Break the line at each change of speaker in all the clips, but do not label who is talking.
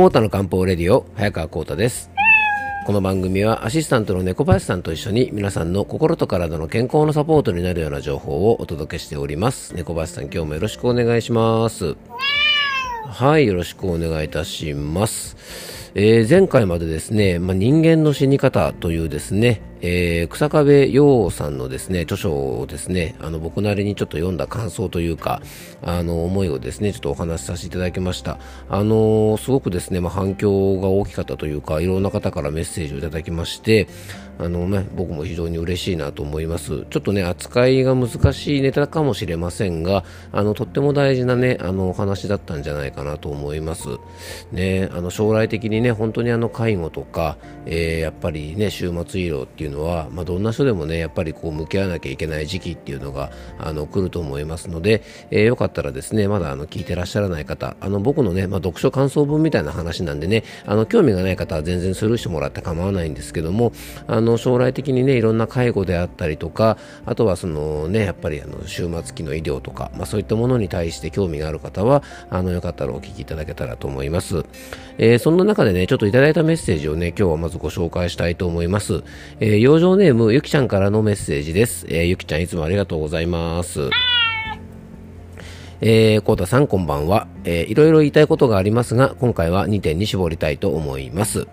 コータの漢方レディオ早川コータです。この番組はアシスタントの猫林さんと一緒に皆さんの心と体の健康のサポートになるような情報をお届けしております。猫林さん今日もよろしくお願いします。はいよろしくお願いいたします。えー、前回までですね、まあ、人間の死に方というですね、えー、草壁陽さんのですね、著書をですね、あの、僕なりにちょっと読んだ感想というか、あの、思いをですね、ちょっとお話しさせていただきました。あのすごくですね、まあ、反響が大きかったというか、いろんな方からメッセージをいただきまして、あのね、僕も非常に嬉しいなと思います。ちょっとね、扱いが難しいネタかもしれませんが、あの、とっても大事なね、あの、お話だったんじゃないかなと思います。ね、あの、将来的にね、本当にあの、介護とか、えー、やっぱりね、終末医療っていううのは、まあ、どんな人でもね、やっぱりこう、向き合わなきゃいけない時期っていうのが、あの、来ると思いますので、えー、よかったらですね、まだあの、聞いてらっしゃらない方、あの、僕のね、まあ、読書感想文みたいな話なんでね、あの、興味がない方は全然スルーしてもらって構わないんですけども、あの、将来的にね、いろんな介護であったりとか、あとはそのね、やっぱりあの終末期の医療とか、まあ、そういったものに対して興味がある方は、あのよかったらお聞きいただけたらと思います。えー、そんな中でね、ちょっといただいたメッセージをね、今日はまずご紹介したいと思います。えー、養生ネームゆきちゃんからのメッセージです。えー、ゆきちゃんいつもありがとうございます。えー、コータさんこんばんは。えー、いろいろ言いたいことがありますが、今回は2点に絞りたいと思います。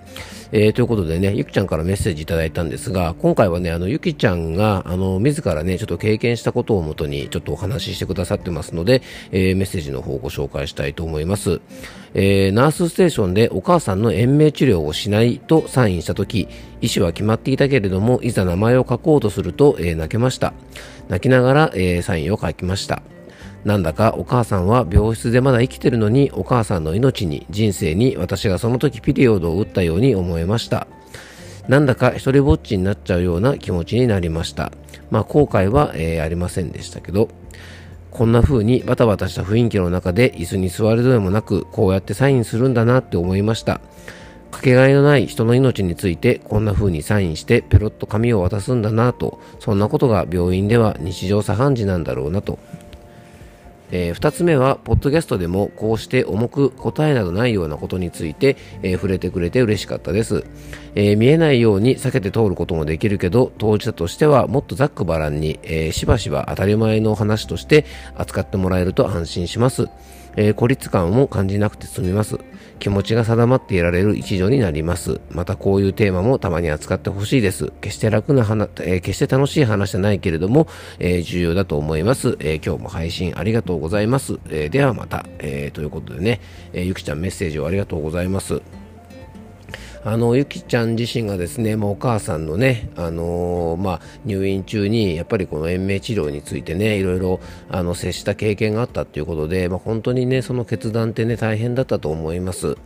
えー、ということでね、ゆきちゃんからメッセージいただいたんですが、今回はね、あの、ゆきちゃんが、あの、自らね、ちょっと経験したことをもとに、ちょっとお話ししてくださってますので、えー、メッセージの方をご紹介したいと思います。えー、ナースステーションでお母さんの延命治療をしないとサインしたとき、医師は決まっていたけれども、いざ名前を書こうとすると、えー、泣けました。泣きながら、えー、サインを書きました。なんだかお母さんは病室でまだ生きてるのにお母さんの命に人生に私がその時ピリオドを打ったように思えました。なんだか一人ぼっちになっちゃうような気持ちになりました。まあ後悔は、えー、ありませんでしたけどこんな風にバタバタした雰囲気の中で椅子に座るどでもなくこうやってサインするんだなって思いました。かけがえのない人の命についてこんな風にサインしてペロッと紙を渡すんだなとそんなことが病院では日常茶飯事なんだろうなと。えー、2つ目は、ポッドキャストでもこうして重く答えなどないようなことについて、えー、触れてくれて嬉しかったです、えー、見えないように避けて通ることもできるけど、当事者としてはもっとざっくばらんに、えしばしば当たり前の話として扱ってもらえると安心します。え孤立感を感じなくて済みます。気持ちが定まっていられる一助になります。またこういうテーマもたまに扱ってほしいです。決して楽な話、えー、決して楽しい話じゃないけれども、えー、重要だと思います、え、今日も配信ありがとうございます。えではまた、えということでね、えゆきちゃんメッセージをありがとうございます。あのゆきちゃん自身がですねもうお母さんのね、あのー、まあ、入院中にやっぱりこの延命治療についてねいろいろあの接した経験があったということで、まあ、本当にねその決断ってね大変だったと思います。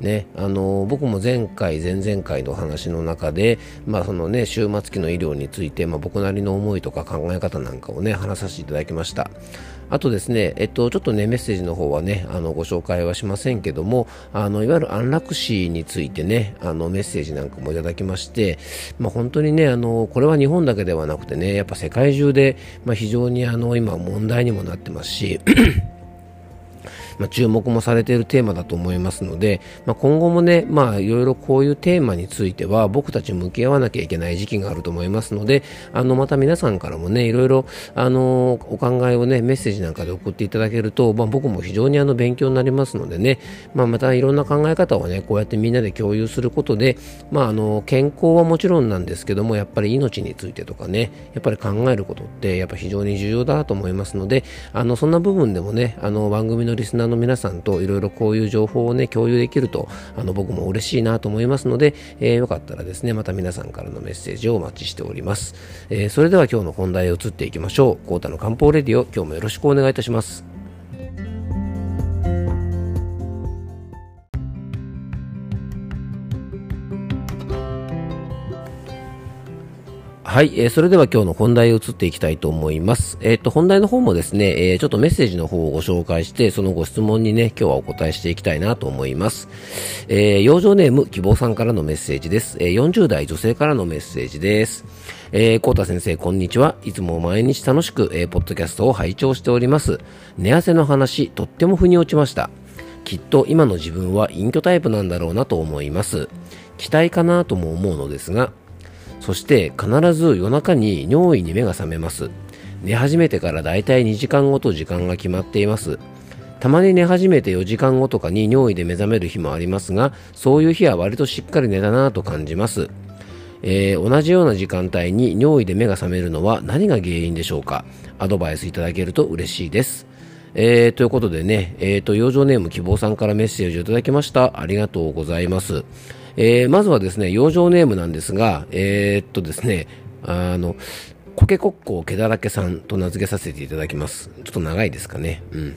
ね、あの僕も前回、前々回の話の中で、まあそのね、終末期の医療について、まあ、僕なりの思いとか考え方なんかをね話させていただきました。あとですね、えっと、ちょっとね、メッセージの方はね、あの、ご紹介はしませんけども、あの、いわゆる安楽死についてね、あの、メッセージなんかもいただきまして、まあ、本当にね、あの、これは日本だけではなくてね、やっぱ世界中で、まあ、非常にあの、今問題にもなってますし、まあ、注目もされているテーマだと思いますので、まあ、今後もね、まあ、いろいろこういうテーマについては僕たち向き合わなきゃいけない時期があると思いますので、あの、また皆さんからもね、いろいろ、あの、お考えをね、メッセージなんかで送っていただけると、まあ、僕も非常にあの、勉強になりますのでね、まあ、またいろんな考え方をね、こうやってみんなで共有することで、まあ、あの、健康はもちろんなんですけども、やっぱり命についてとかね、やっぱり考えることって、やっぱ非常に重要だと思いますので、あの、そんな部分でもね、あの、番組のリスナーの皆さんといろいろこういう情報をね、共有できると、あの、僕も嬉しいなと思いますので、えー、よかったらですね、また皆さんからのメッセージをお待ちしております。えー、それでは今日の本題へ移っていきましょう。コータの漢方レディオ、今日もよろしくお願いいたします。はい、えー、それでは今日の本題へ移っていきたいと思います。えっ、ー、と、本題の方もですね、えー、ちょっとメッセージの方をご紹介して、そのご質問にね、今日はお答えしていきたいなと思います。えー、養生ネーム希望さんからのメッセージです。えー、40代女性からのメッセージです。えー、コータ先生、こんにちは。いつも毎日楽しく、えー、ポッドキャストを拝聴しております。寝汗の話、とっても腑に落ちました。きっと今の自分は隠居タイプなんだろうなと思います期待かなとも思うのですがそして必ず夜中に尿意に目が覚めます寝始めてからだいたい2時間ごと時間が決まっていますたまに寝始めて4時間後とかに尿意で目覚める日もありますがそういう日は割としっかり寝たなぁと感じますえー、同じような時間帯に尿意で目が覚めるのは何が原因でしょうか？アドバイスいただけると嬉しいです。えー、ということでね、えーと、養生ネーム希望さんからメッセージをいただきました。ありがとうございます。えー、まずはですね、養生ネームなんですが、えー、っとですね、あの、コケコッコ毛だらけさんと名付けさせていただきます。ちょっと長いですかね。うん。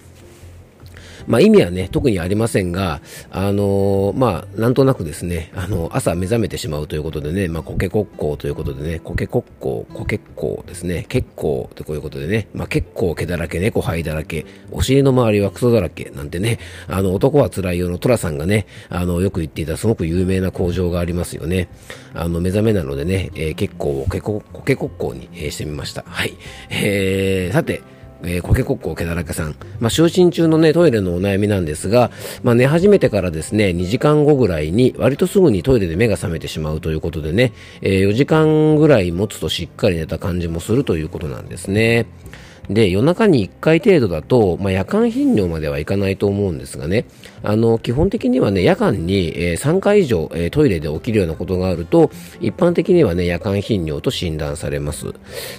まあ、意味はね、特にありませんが、あのー、まあ、なんとなくですね、あの、朝目覚めてしまうということでね、まあ、コケコッコということでね、コケコッコー、コケッコですね、結構ってこういうことでね、まあ、結構毛だらけ、猫灰だらけ、お尻の周りはクソだらけ、なんてね、あの、男は辛いよのトラさんがね、あの、よく言っていたすごく有名な工場がありますよね。あの、目覚めなのでね、えー、結構を、コケコッコに、えー、してみました。はい。えー、さて、えー、コケコッコケだらけさん。まあ、就寝中のね、トイレのお悩みなんですが、まあ、寝始めてからですね、2時間後ぐらいに、割とすぐにトイレで目が覚めてしまうということでね、えー、4時間ぐらい持つとしっかり寝た感じもするということなんですね。で、夜中に1回程度だと、まあ、夜間頻尿まではいかないと思うんですがね、あの、基本的にはね、夜間に、え、3回以上、え、トイレで起きるようなことがあると、一般的にはね、夜間頻尿と診断されます。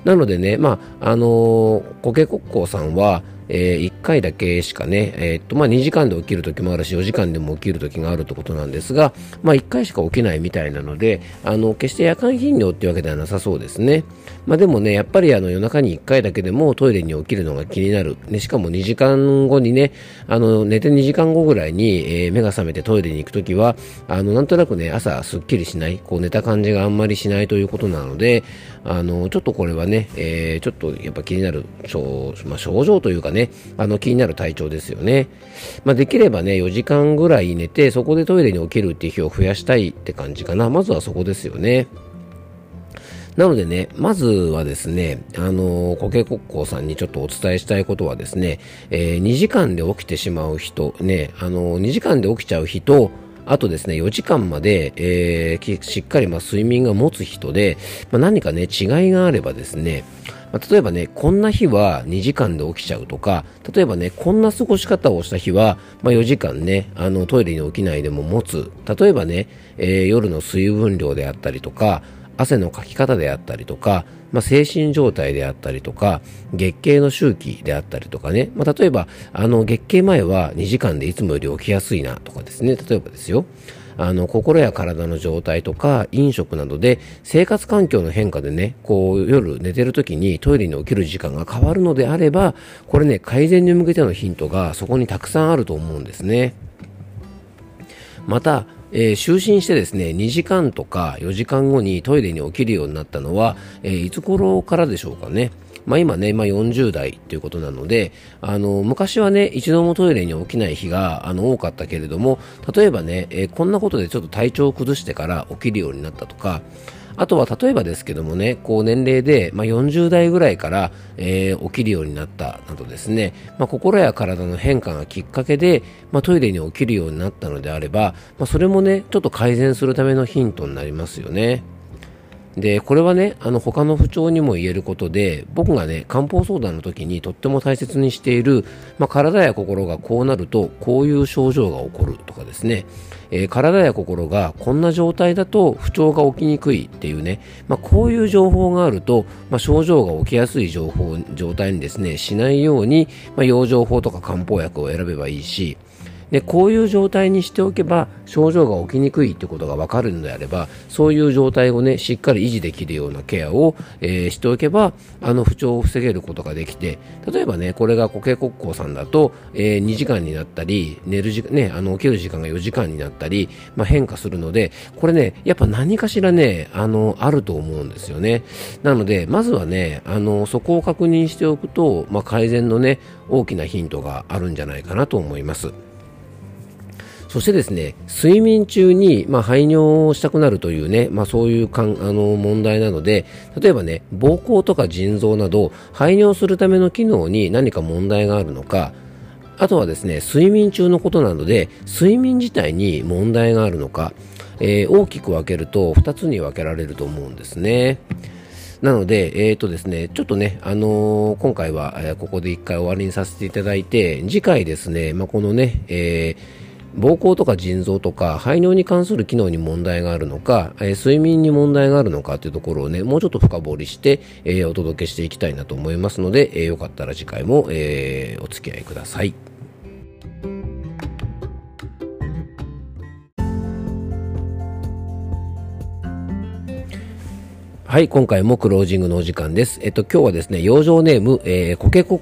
なのでね、まあ、あのー、コケコッコーさんは、えー、1回だけしかね、えー、っと、まあ、2時間で起きる時もあるし、4時間でも起きる時があるってことなんですが、まあ、1回しか起きないみたいなので、あの、決して夜間頻尿っていうわけではなさそうですね。まあ、でもね、やっぱりあの、夜中に1回だけでもトイレに起きるのが気になる。ね、しかも2時間後にね、あの、寝て2時間後ぐらいに、えー、目が覚めてトイレに行くときは、あの、なんとなくね、朝すっきりしない、こう寝た感じがあんまりしないということなので、あの、ちょっとこれはね、えー、ちょっとやっぱ気になる、症,、まあ、症状というかね、ねあの、気になる体調ですよね。まあ、できればね、4時間ぐらい寝て、そこでトイレに起きるっていう日を増やしたいって感じかな。まずはそこですよね。なのでね、まずはですね、あの、コケコッコさんにちょっとお伝えしたいことはですね、えー、2時間で起きてしまう人、ね、あの、2時間で起きちゃう人、あとですね、4時間まで、えー、しっかりま睡眠が持つ人で、まあ、何かね、違いがあればですね、まあ、例えばね、こんな日は2時間で起きちゃうとか、例えばね、こんな過ごし方をした日は、まあ、4時間ね、あのトイレに起きないでも持つ。例えばね、えー、夜の水分量であったりとか、汗のかき方であったりとか、まあ、精神状態であったりとか、月経の周期であったりとかね、まあ、例えば、あの、月経前は2時間でいつもより起きやすいなとかですね、例えばですよ。あの、心や体の状態とか、飲食などで、生活環境の変化でね、こう、夜寝てる時にトイレに起きる時間が変わるのであれば、これね、改善に向けてのヒントがそこにたくさんあると思うんですね。また、えー、就寝してですね2時間とか4時間後にトイレに起きるようになったのは、えー、いつ頃からでしょうかね。まあ、今ね、まあ、40代ということなので、あの、昔はね、一度もトイレに起きない日が、あの、多かったけれども、例えばね、えー、こんなことでちょっと体調を崩してから起きるようになったとか、あとは例えばですけどもね、こう年齢で、まあ、40代ぐらいから、えー、起きるようになったなどですね、まあ、心や体の変化がきっかけで、まあ、トイレに起きるようになったのであれば、まあ、それもね、ちょっと改善するためのヒントになりますよね。で、これはね、あの他の不調にも言えることで、僕がね、漢方相談の時にとっても大切にしている、まあ、体や心がこうなると、こういう症状が起こるとかですね、えー、体や心がこんな状態だと不調が起きにくいっていうね、まあ、こういう情報があると、まあ、症状が起きやすい情報、状態にですね、しないように、まあ、養生法とか漢方薬を選べばいいし、でこういう状態にしておけば症状が起きにくいってことが分かるのであればそういう状態をねしっかり維持できるようなケアを、えー、しておけばあの不調を防げることができて例えばねこれが固形骨硬さんだと、えー、2時間になったり寝る時ねあの起きる時間が4時間になったり、まあ、変化するのでこれねやっぱ何かしらねあのあると思うんですよねなのでまずはねあのそこを確認しておくと、まあ、改善のね大きなヒントがあるんじゃないかなと思います。そしてですね、睡眠中に、まあ、排尿をしたくなるというね、まあ、そういうかんあの問題なので、例えばね、膀胱とか腎臓など、排尿するための機能に何か問題があるのか、あとはですね、睡眠中のことなので、睡眠自体に問題があるのか、えー、大きく分けると2つに分けられると思うんですね。なので、え、ー、とですね、ちょっとね、あのー、今回は、ここで一回終わりにさせていただいて、次回ですね、まあ、このね、え膀胱とか腎臓とか排尿に関する機能に問題があるのか、え睡眠に問題があるのかというところをね、もうちょっと深掘りして、えお届けしていきたいなと思いますので、えよかったら次回も、えお付き合いください。はい、今回もクロージングのお時間です。えっと、今日はですね、養生ネーム、えー、コケコ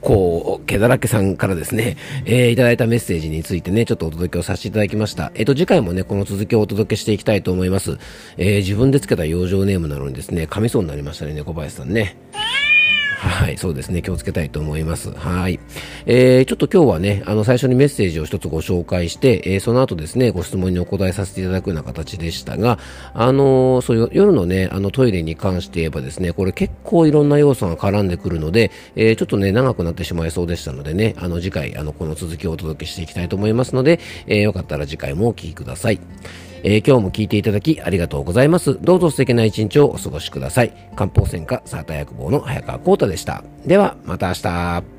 こう、毛だらけさんからですね、えー、いただいたメッセージについてね、ちょっとお届けをさせていただきました。えっ、ー、と、次回もね、この続きをお届けしていきたいと思います。えー、自分でつけた養生ネームなのにですね、噛みそうになりましたね、猫林さんね。はい、そうですね。気をつけたいと思います。はい。えー、ちょっと今日はね、あの、最初にメッセージを一つご紹介して、えー、その後ですね、ご質問にお答えさせていただくような形でしたが、あのー、そういう夜のね、あの、トイレに関して言えばですね、これ結構いろんな要素が絡んでくるので、えー、ちょっとね、長くなってしまいそうでしたのでね、あの、次回、あの、この続きをお届けしていきたいと思いますので、えー、よかったら次回もお聴きください。えー、今日も聞いていただきありがとうございます。どうぞ素敵な一日をお過ごしください。漢方専科サーター薬房の早川幸太でした。では、また明日。